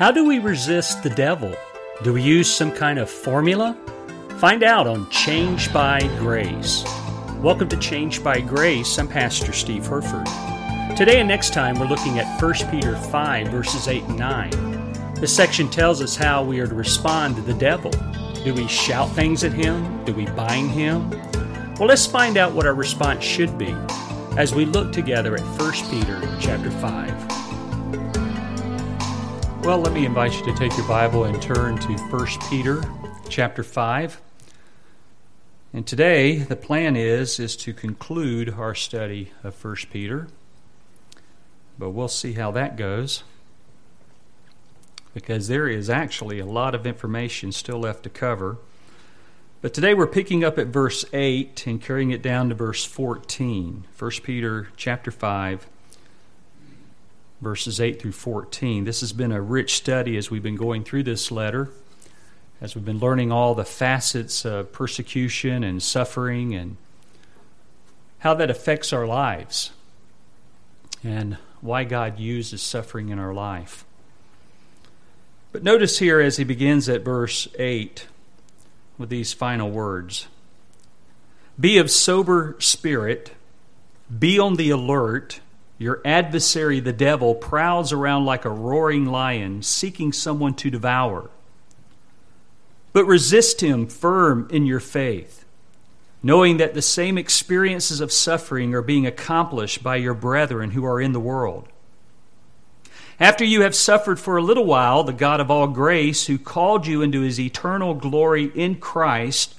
How do we resist the devil? Do we use some kind of formula? Find out on Changed by Grace. Welcome to Changed by Grace. I'm Pastor Steve Herford. Today and next time, we're looking at 1 Peter 5, verses 8 and 9. This section tells us how we are to respond to the devil. Do we shout things at him? Do we bind him? Well, let's find out what our response should be as we look together at 1 Peter chapter 5. Well, let me invite you to take your Bible and turn to 1 Peter chapter 5. And today the plan is is to conclude our study of 1 Peter. But we'll see how that goes. Because there is actually a lot of information still left to cover. But today we're picking up at verse 8 and carrying it down to verse 14. 1 Peter chapter 5 verses 8 through 14. This has been a rich study as we've been going through this letter, as we've been learning all the facets of persecution and suffering and how that affects our lives and why God uses suffering in our life. But notice here as he begins at verse 8 with these final words Be of sober spirit, be on the alert your adversary, the devil, prowls around like a roaring lion, seeking someone to devour. But resist him firm in your faith, knowing that the same experiences of suffering are being accomplished by your brethren who are in the world. After you have suffered for a little while, the God of all grace, who called you into his eternal glory in Christ,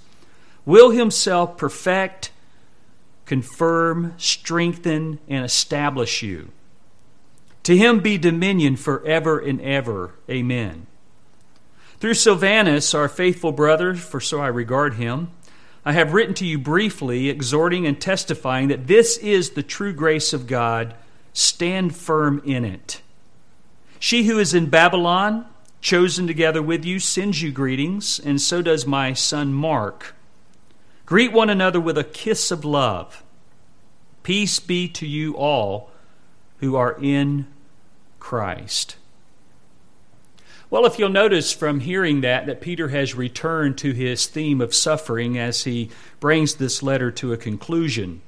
will himself perfect confirm, strengthen, and establish you. To him be dominion forever and ever. Amen. Through Silvanus, our faithful brother, for so I regard him, I have written to you briefly, exhorting and testifying that this is the true grace of God. Stand firm in it. She who is in Babylon, chosen together with you, sends you greetings, and so does my son Mark. Greet one another with a kiss of love. Peace be to you all who are in Christ. Well, if you'll notice from hearing that, that Peter has returned to his theme of suffering as he brings this letter to a conclusion.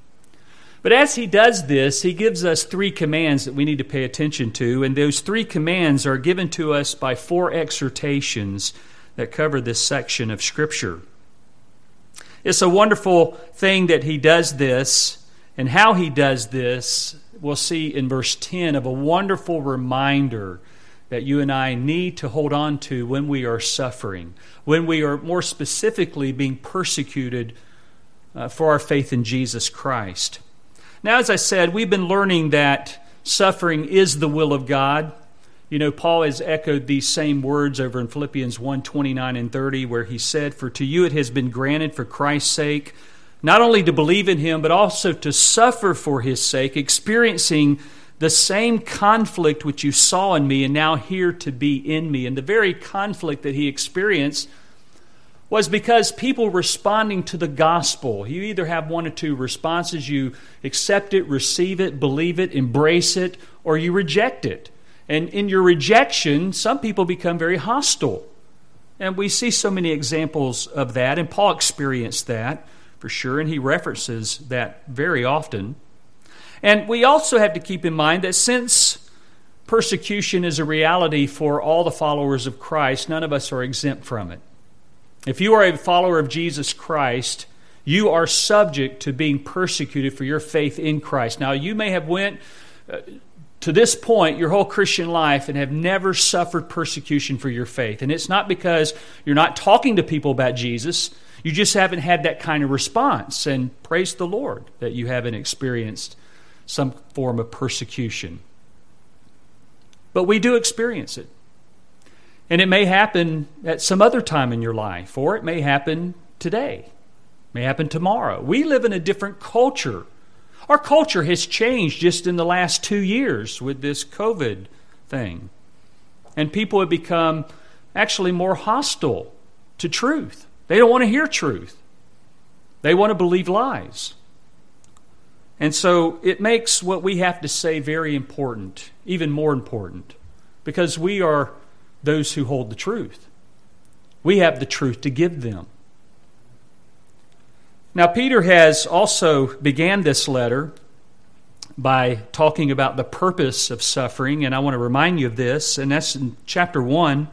But as he does this, he gives us three commands that we need to pay attention to, and those three commands are given to us by four exhortations that cover this section of Scripture. It's a wonderful thing that he does this, and how he does this, we'll see in verse 10 of a wonderful reminder that you and I need to hold on to when we are suffering, when we are more specifically being persecuted uh, for our faith in Jesus Christ. Now, as I said, we've been learning that suffering is the will of God. You know, Paul has echoed these same words over in Philippians 1 29 and 30, where he said, For to you it has been granted for Christ's sake, not only to believe in him, but also to suffer for his sake, experiencing the same conflict which you saw in me and now here to be in me. And the very conflict that he experienced was because people responding to the gospel. You either have one or two responses you accept it, receive it, believe it, embrace it, or you reject it. And in your rejection, some people become very hostile. And we see so many examples of that, and Paul experienced that for sure, and he references that very often. And we also have to keep in mind that since persecution is a reality for all the followers of Christ, none of us are exempt from it. If you are a follower of Jesus Christ, you are subject to being persecuted for your faith in Christ. Now, you may have went uh, to this point your whole Christian life and have never suffered persecution for your faith. And it's not because you're not talking to people about Jesus, you just haven't had that kind of response. And praise the Lord that you haven't experienced some form of persecution. But we do experience it. And it may happen at some other time in your life, or it may happen today, it may happen tomorrow. We live in a different culture our culture has changed just in the last two years with this COVID thing. And people have become actually more hostile to truth. They don't want to hear truth, they want to believe lies. And so it makes what we have to say very important, even more important, because we are those who hold the truth. We have the truth to give them. Now, Peter has also began this letter by talking about the purpose of suffering, and I want to remind you of this, and that's in chapter 1,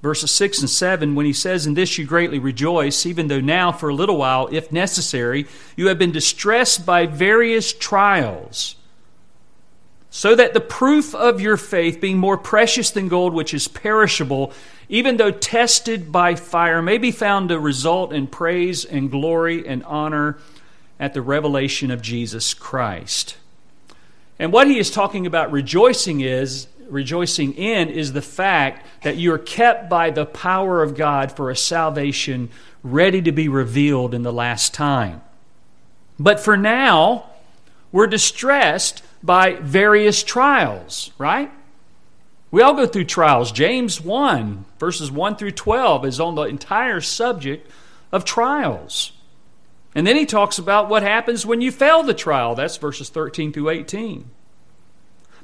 verses 6 and 7, when he says, In this you greatly rejoice, even though now, for a little while, if necessary, you have been distressed by various trials so that the proof of your faith, being more precious than gold, which is perishable, even though tested by fire, may be found to result in praise and glory and honor at the revelation of Jesus Christ. And what he is talking about rejoicing is rejoicing in is the fact that you are kept by the power of God for a salvation ready to be revealed in the last time. But for now, we're distressed by various trials, right? We all go through trials. James 1, verses 1 through 12, is on the entire subject of trials. And then he talks about what happens when you fail the trial. That's verses 13 through 18.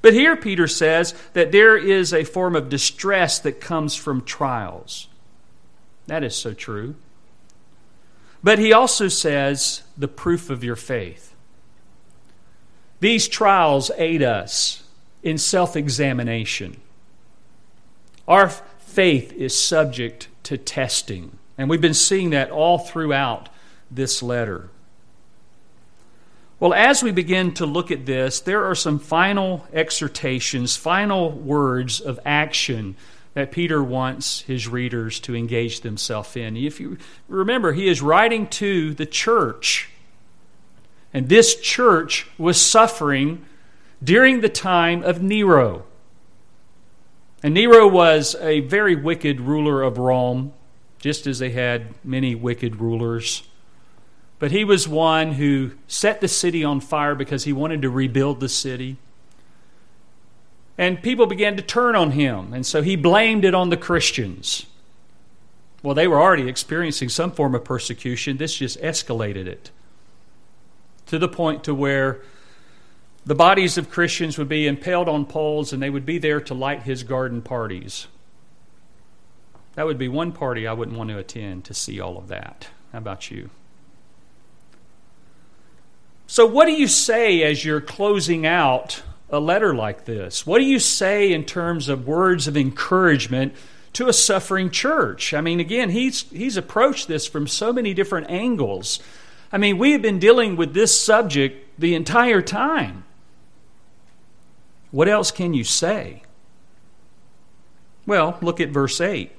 But here Peter says that there is a form of distress that comes from trials. That is so true. But he also says the proof of your faith. These trials aid us in self examination. Our faith is subject to testing, and we've been seeing that all throughout this letter. Well, as we begin to look at this, there are some final exhortations, final words of action that Peter wants his readers to engage themselves in. If you remember, he is writing to the church and this church was suffering during the time of Nero. And Nero was a very wicked ruler of Rome, just as they had many wicked rulers. But he was one who set the city on fire because he wanted to rebuild the city. And people began to turn on him, and so he blamed it on the Christians. Well, they were already experiencing some form of persecution. This just escalated it to the point to where the bodies of Christians would be impaled on poles and they would be there to light his garden parties. That would be one party I wouldn't want to attend to see all of that. How about you? So, what do you say as you're closing out a letter like this? What do you say in terms of words of encouragement to a suffering church? I mean, again, he's, he's approached this from so many different angles. I mean, we have been dealing with this subject the entire time. What else can you say? Well, look at verse 8.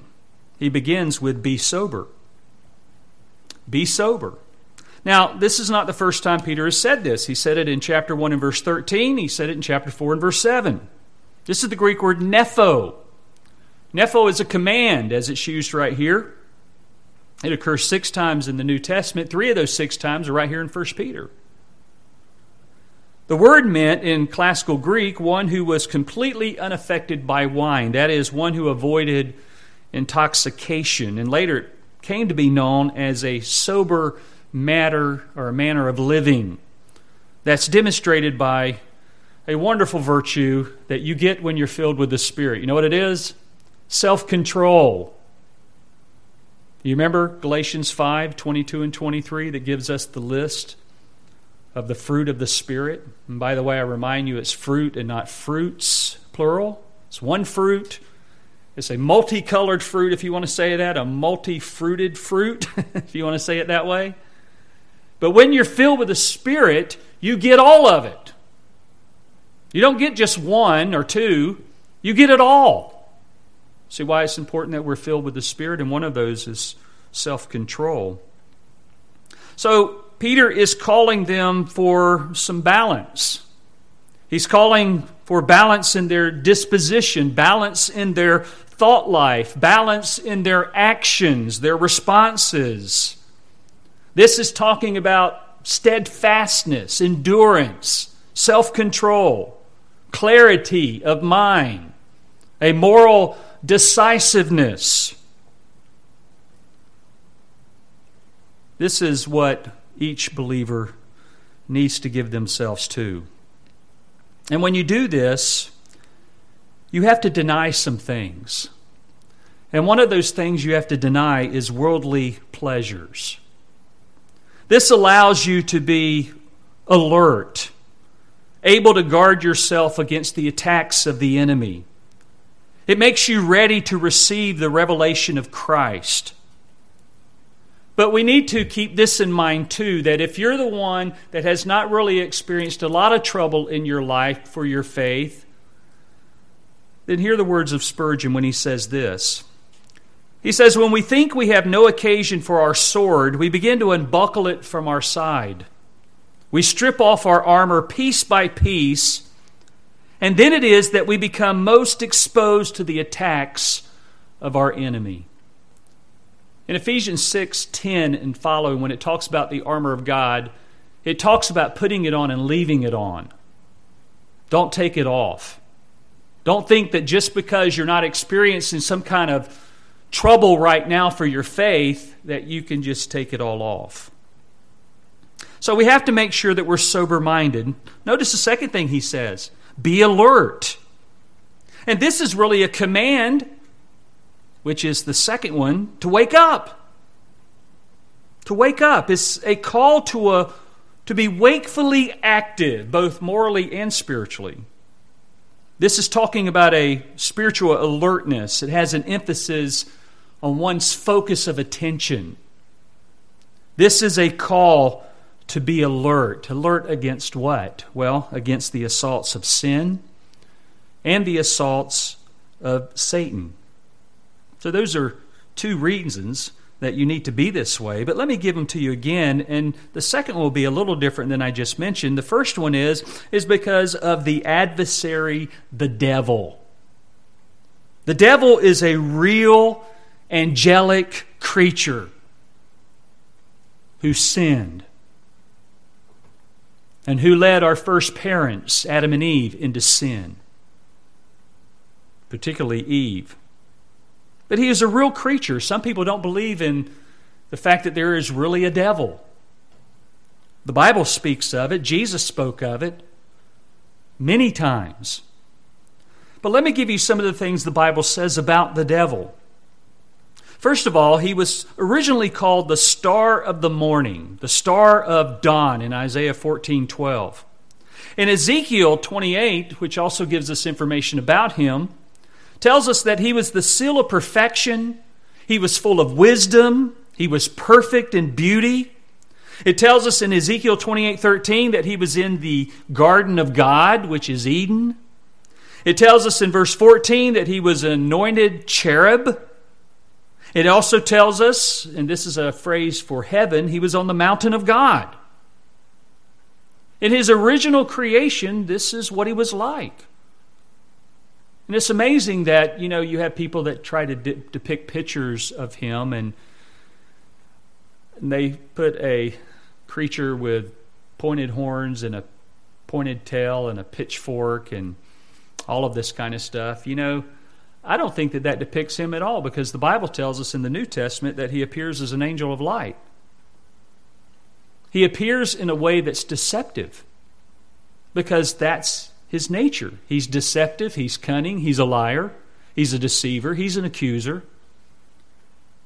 He begins with be sober. Be sober. Now, this is not the first time Peter has said this. He said it in chapter 1 and verse 13. He said it in chapter 4 and verse 7. This is the Greek word nepho. Nepho is a command as it's used right here. It occurs six times in the New Testament. Three of those six times are right here in 1 Peter. The word meant in classical Greek one who was completely unaffected by wine. That is, one who avoided intoxication. And later it came to be known as a sober matter or manner of living. That's demonstrated by a wonderful virtue that you get when you're filled with the Spirit. You know what it is? Self control. You remember Galatians 5 22 and 23 that gives us the list of the fruit of the Spirit? And by the way, I remind you it's fruit and not fruits, plural. It's one fruit. It's a multicolored fruit, if you want to say that, a multi fruited fruit, if you want to say it that way. But when you're filled with the Spirit, you get all of it. You don't get just one or two, you get it all. See why it's important that we're filled with the Spirit, and one of those is self control. So, Peter is calling them for some balance. He's calling for balance in their disposition, balance in their thought life, balance in their actions, their responses. This is talking about steadfastness, endurance, self control, clarity of mind, a moral decisiveness. This is what each believer needs to give themselves to. And when you do this, you have to deny some things. And one of those things you have to deny is worldly pleasures. This allows you to be alert, able to guard yourself against the attacks of the enemy. It makes you ready to receive the revelation of Christ. But we need to keep this in mind too that if you're the one that has not really experienced a lot of trouble in your life for your faith, then hear the words of Spurgeon when he says this. He says, When we think we have no occasion for our sword, we begin to unbuckle it from our side. We strip off our armor piece by piece, and then it is that we become most exposed to the attacks of our enemy. In Ephesians 6 10 and following, when it talks about the armor of God, it talks about putting it on and leaving it on. Don't take it off. Don't think that just because you're not experiencing some kind of trouble right now for your faith, that you can just take it all off. So we have to make sure that we're sober minded. Notice the second thing he says be alert. And this is really a command which is the second one, to wake up. To wake up is a call to a to be wakefully active, both morally and spiritually. This is talking about a spiritual alertness. It has an emphasis on one's focus of attention. This is a call to be alert. Alert against what? Well, against the assaults of sin and the assaults of Satan. So, those are two reasons that you need to be this way. But let me give them to you again. And the second will be a little different than I just mentioned. The first one is, is because of the adversary, the devil. The devil is a real angelic creature who sinned and who led our first parents, Adam and Eve, into sin, particularly Eve. But he is a real creature. Some people don't believe in the fact that there is really a devil. The Bible speaks of it, Jesus spoke of it many times. But let me give you some of the things the Bible says about the devil. First of all, he was originally called the star of the morning, the star of dawn in Isaiah 14 12. In Ezekiel 28, which also gives us information about him, tells us that he was the seal of perfection, he was full of wisdom, he was perfect in beauty. It tells us in Ezekiel 28:13 that he was in the garden of God, which is Eden. It tells us in verse 14 that he was an anointed cherub. It also tells us, and this is a phrase for heaven, he was on the mountain of God. In his original creation, this is what he was like. And it's amazing that, you know, you have people that try to de- depict pictures of him and, and they put a creature with pointed horns and a pointed tail and a pitchfork and all of this kind of stuff. You know, I don't think that that depicts him at all because the Bible tells us in the New Testament that he appears as an angel of light. He appears in a way that's deceptive because that's his nature. He's deceptive, he's cunning, he's a liar, he's a deceiver, he's an accuser.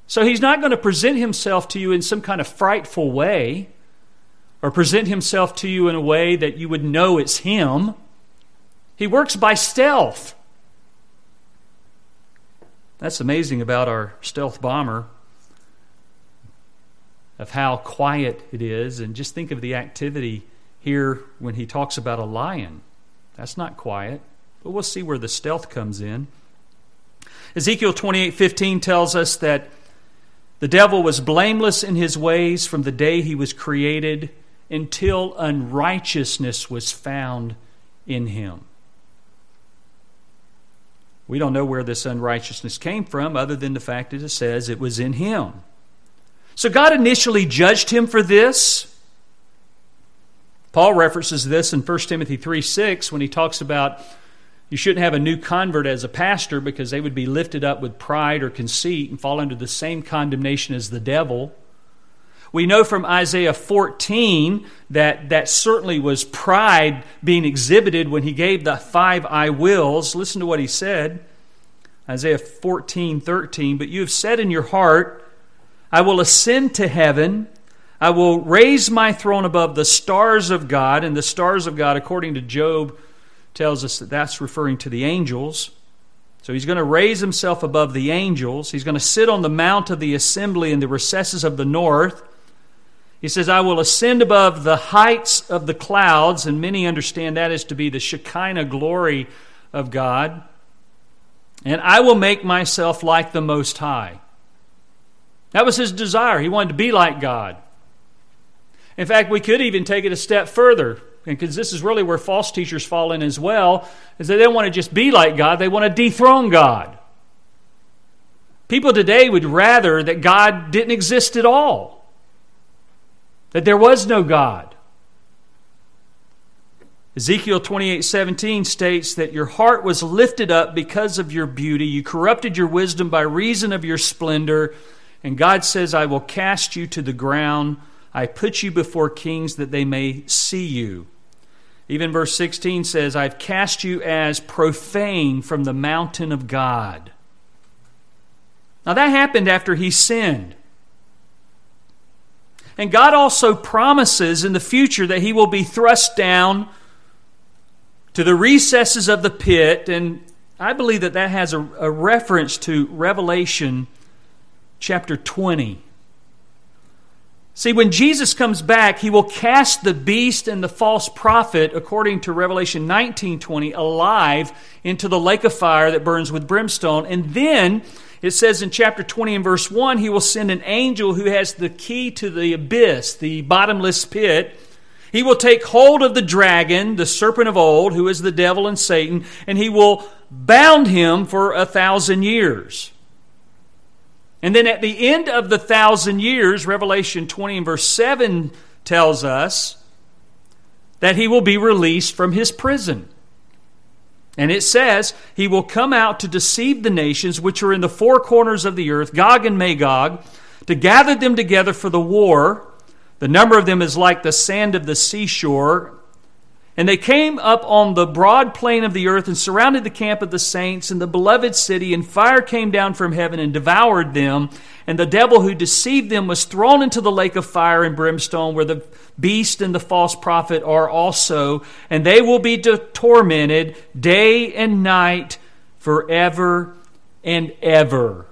So he's not going to present himself to you in some kind of frightful way or present himself to you in a way that you would know it's him. He works by stealth. That's amazing about our stealth bomber of how quiet it is and just think of the activity here when he talks about a lion. That's not quiet, but we'll see where the stealth comes in. Ezekiel 28:15 tells us that the devil was blameless in his ways from the day he was created until unrighteousness was found in him. We don't know where this unrighteousness came from other than the fact that it says it was in him. So God initially judged him for this. Paul references this in 1 Timothy 3 6 when he talks about you shouldn't have a new convert as a pastor because they would be lifted up with pride or conceit and fall under the same condemnation as the devil. We know from Isaiah 14 that that certainly was pride being exhibited when he gave the five I wills. Listen to what he said Isaiah 14, 13. But you have said in your heart, I will ascend to heaven. I will raise my throne above the stars of God. And the stars of God, according to Job, tells us that that's referring to the angels. So he's going to raise himself above the angels. He's going to sit on the mount of the assembly in the recesses of the north. He says, I will ascend above the heights of the clouds, and many understand that is to be the Shekinah glory of God. And I will make myself like the Most High. That was his desire. He wanted to be like God. In fact, we could even take it a step further, because this is really where false teachers fall in as well, is that they don't want to just be like God, they want to dethrone God. People today would rather that God didn't exist at all that there was no God. Ezekiel 28:17 states that your heart was lifted up because of your beauty. You corrupted your wisdom by reason of your splendor. And God says, I will cast you to the ground. I put you before kings that they may see you. Even verse 16 says, I've cast you as profane from the mountain of God. Now that happened after he sinned. And God also promises in the future that he will be thrust down to the recesses of the pit. And I believe that that has a, a reference to Revelation chapter 20. See, when Jesus comes back, he will cast the beast and the false prophet, according to Revelation 19:20, alive into the lake of fire that burns with brimstone. And then it says in chapter 20 and verse 1 he will send an angel who has the key to the abyss, the bottomless pit. He will take hold of the dragon, the serpent of old, who is the devil and Satan, and he will bound him for a thousand years. And then at the end of the thousand years, Revelation 20 and verse 7 tells us that he will be released from his prison. And it says, He will come out to deceive the nations which are in the four corners of the earth, Gog and Magog, to gather them together for the war. The number of them is like the sand of the seashore. And they came up on the broad plain of the earth and surrounded the camp of the saints and the beloved city, and fire came down from heaven and devoured them. And the devil who deceived them was thrown into the lake of fire and brimstone, where the beast and the false prophet are also. And they will be tormented day and night forever and ever.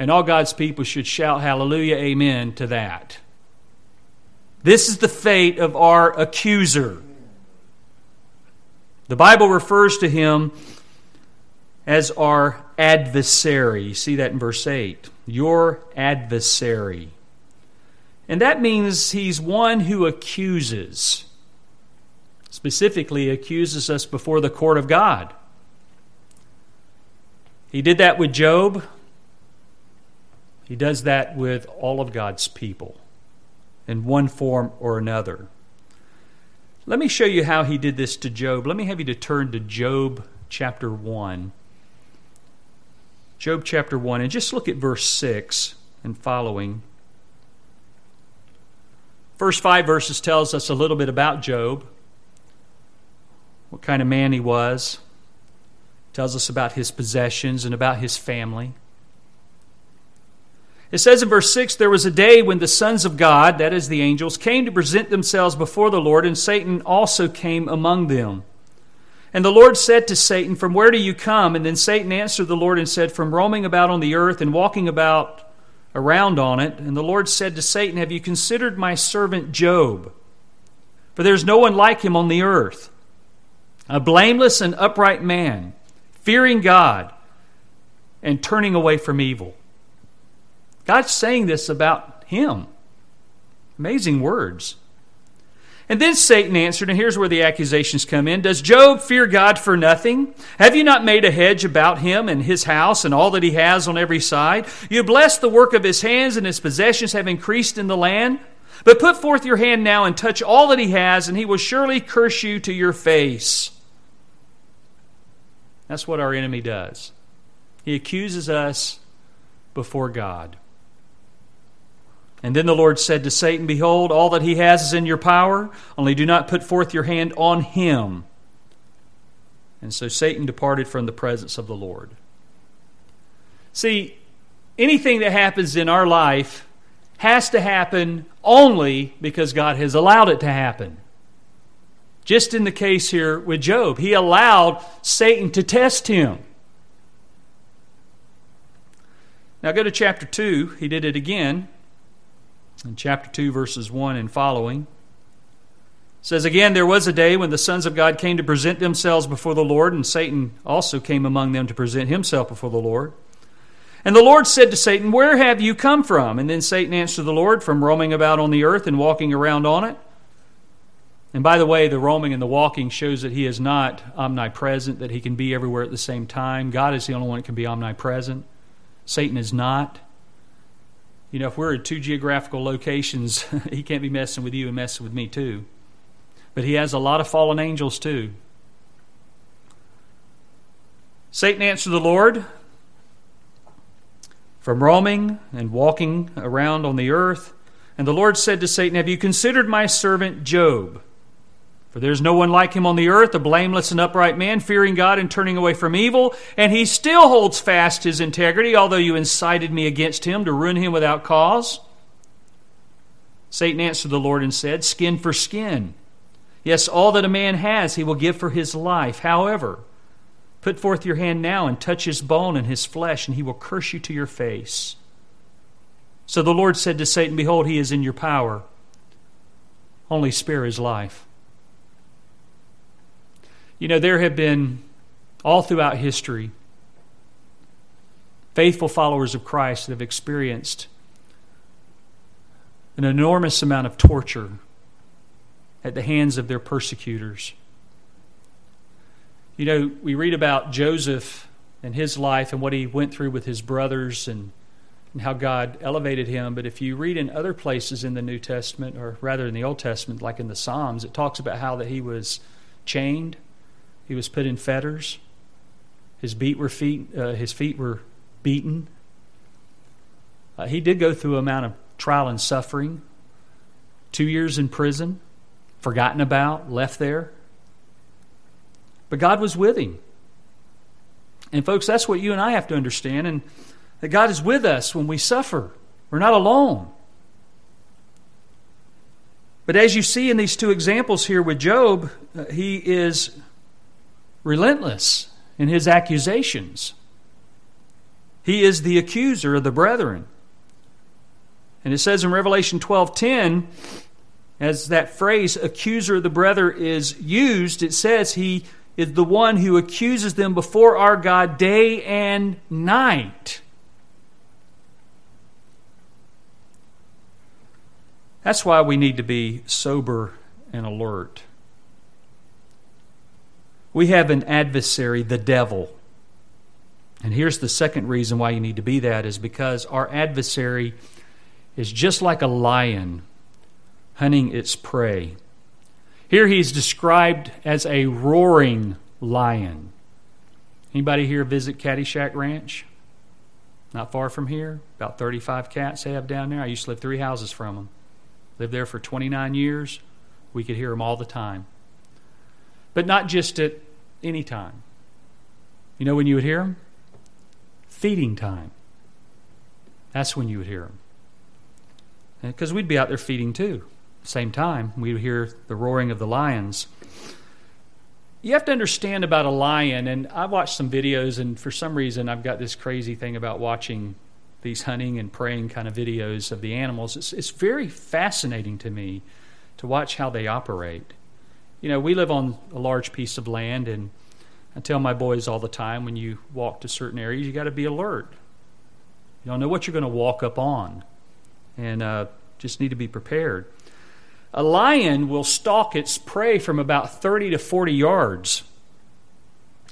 And all God's people should shout hallelujah, amen to that. This is the fate of our accuser. The Bible refers to him as our adversary. You see that in verse 8. Your adversary. And that means he's one who accuses. Specifically, accuses us before the court of God. He did that with Job. He does that with all of God's people in one form or another. Let me show you how he did this to Job. Let me have you to turn to Job chapter 1. Job chapter 1, and just look at verse 6 and following. First five verses tells us a little bit about Job, what kind of man he was, tells us about his possessions and about his family. It says in verse 6 There was a day when the sons of God, that is the angels, came to present themselves before the Lord, and Satan also came among them. And the Lord said to Satan, From where do you come? And then Satan answered the Lord and said, From roaming about on the earth and walking about around on it. And the Lord said to Satan, Have you considered my servant Job? For there is no one like him on the earth, a blameless and upright man, fearing God and turning away from evil. God's saying this about him. Amazing words. And then Satan answered, and here's where the accusations come in Does Job fear God for nothing? Have you not made a hedge about him and his house and all that he has on every side? You blessed the work of his hands, and his possessions have increased in the land. But put forth your hand now and touch all that he has, and he will surely curse you to your face. That's what our enemy does. He accuses us before God. And then the Lord said to Satan, Behold, all that he has is in your power, only do not put forth your hand on him. And so Satan departed from the presence of the Lord. See, anything that happens in our life has to happen only because God has allowed it to happen. Just in the case here with Job, he allowed Satan to test him. Now go to chapter 2. He did it again. In chapter 2, verses 1 and following. Says again, there was a day when the sons of God came to present themselves before the Lord, and Satan also came among them to present himself before the Lord. And the Lord said to Satan, Where have you come from? And then Satan answered the Lord, From roaming about on the earth and walking around on it. And by the way, the roaming and the walking shows that he is not omnipresent, that he can be everywhere at the same time. God is the only one that can be omnipresent. Satan is not. You know, if we're at two geographical locations, he can't be messing with you and messing with me too. But he has a lot of fallen angels too. Satan answered the Lord, from roaming and walking around on the earth. And the Lord said to Satan, Have you considered my servant Job? For there is no one like him on the earth, a blameless and upright man, fearing God and turning away from evil. And he still holds fast his integrity, although you incited me against him to ruin him without cause. Satan answered the Lord and said, Skin for skin. Yes, all that a man has he will give for his life. However, Put forth your hand now and touch his bone and his flesh, and he will curse you to your face. So the Lord said to Satan, Behold, he is in your power. Only spare his life. You know, there have been, all throughout history, faithful followers of Christ that have experienced an enormous amount of torture at the hands of their persecutors. You know, we read about Joseph and his life and what he went through with his brothers and, and how God elevated him. But if you read in other places in the New Testament, or rather in the Old Testament, like in the Psalms, it talks about how that he was chained, he was put in fetters, his beat were feet, uh, his feet were beaten. Uh, he did go through a amount of trial and suffering. Two years in prison, forgotten about, left there. But God was with him. And, folks, that's what you and I have to understand, and that God is with us when we suffer. We're not alone. But as you see in these two examples here with Job, uh, he is relentless in his accusations. He is the accuser of the brethren. And it says in Revelation 12:10 as that phrase accuser of the brethren is used, it says he is the one who accuses them before our God day and night. That's why we need to be sober and alert. We have an adversary, the devil. And here's the second reason why you need to be that is because our adversary is just like a lion hunting its prey. Here he's described as a roaring lion. Anybody here visit Catty Shack Ranch? Not far from here. About 35 cats they have down there. I used to live three houses from them. Lived there for 29 years. We could hear them all the time. But not just at any time. You know when you would hear them? Feeding time. That's when you would hear them. Because we'd be out there feeding too same time, we would hear the roaring of the lions. You have to understand about a lion, and I've watched some videos, and for some reason, I've got this crazy thing about watching these hunting and preying kind of videos of the animals. It's, it's very fascinating to me to watch how they operate. You know, we live on a large piece of land, and I tell my boys all the time when you walk to certain areas, you got to be alert. You don't know what you're going to walk up on, and uh, just need to be prepared. A lion will stalk its prey from about 30 to 40 yards.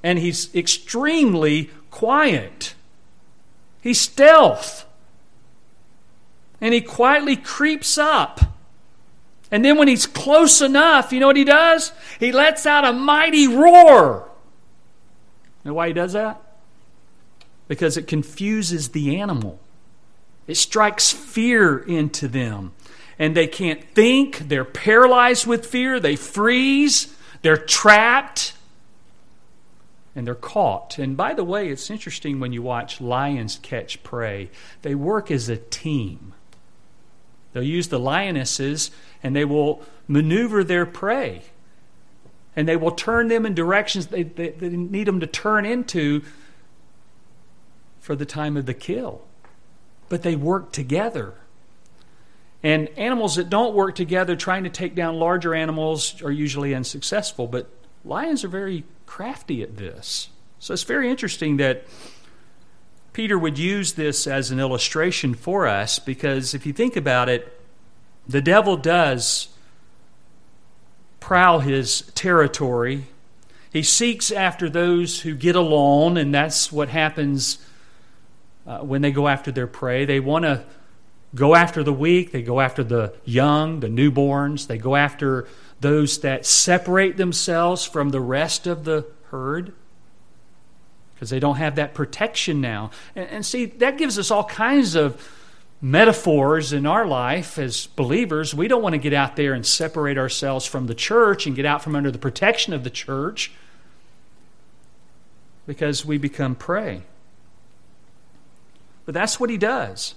And he's extremely quiet. He's stealth. And he quietly creeps up. And then when he's close enough, you know what he does? He lets out a mighty roar. You know why he does that? Because it confuses the animal. It strikes fear into them and they can't think. They're paralyzed with fear. They freeze. They're trapped. and they're caught. And by the way, it's interesting when you watch lions catch prey, they work as a team. They'll use the lionesses and they will maneuver their prey. And they will turn them in directions they, they, they need them to turn into for the time of the kill. But they work together. And animals that don't work together trying to take down larger animals are usually unsuccessful. But lions are very crafty at this. So it's very interesting that Peter would use this as an illustration for us because if you think about it, the devil does prowl his territory. He seeks after those who get along, and that's what happens uh, when they go after their prey. They want to go after the weak, they go after the young, the newborns, they go after those that separate themselves from the rest of the herd because they don't have that protection now. And, and, see, that gives us all kinds of metaphors in our life as believers. We don't want to get out there and separate ourselves from the church and get out from under the protection of the church because we become prey. But that's what he does.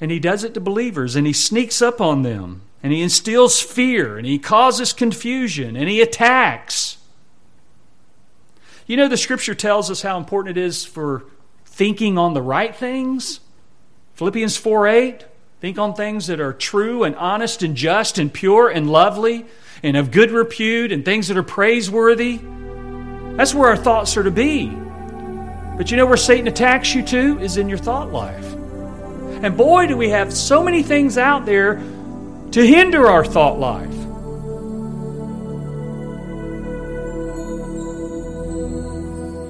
And he does it to believers, and he sneaks up on them, and he instills fear, and he causes confusion, and he attacks. You know, the scripture tells us how important it is for thinking on the right things. Philippians 4 8, think on things that are true and honest and just and pure and lovely and of good repute and things that are praiseworthy. That's where our thoughts are to be. But you know where Satan attacks you too? Is in your thought life. And boy, do we have so many things out there to hinder our thought life.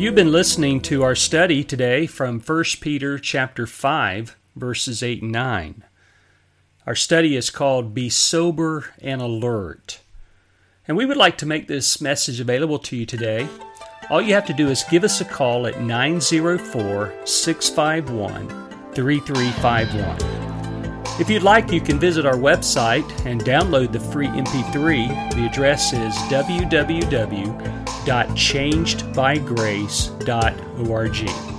You've been listening to our study today from 1 Peter chapter 5 verses 8 and 9. Our study is called Be Sober and Alert. And we would like to make this message available to you today. All you have to do is give us a call at 904 651 3351. If you'd like, you can visit our website and download the free MP3. The address is www.changedbygrace.org.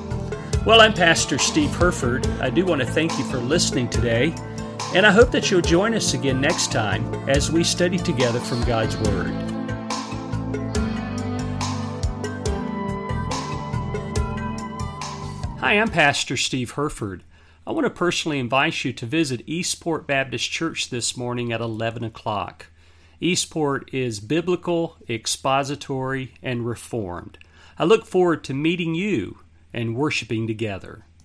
Well, I'm Pastor Steve Herford. I do want to thank you for listening today, and I hope that you'll join us again next time as we study together from God's Word. Hi, I'm Pastor Steve Herford. I want to personally invite you to visit Eastport Baptist Church this morning at 11 o'clock. Eastport is biblical, expository, and reformed. I look forward to meeting you and worshiping together.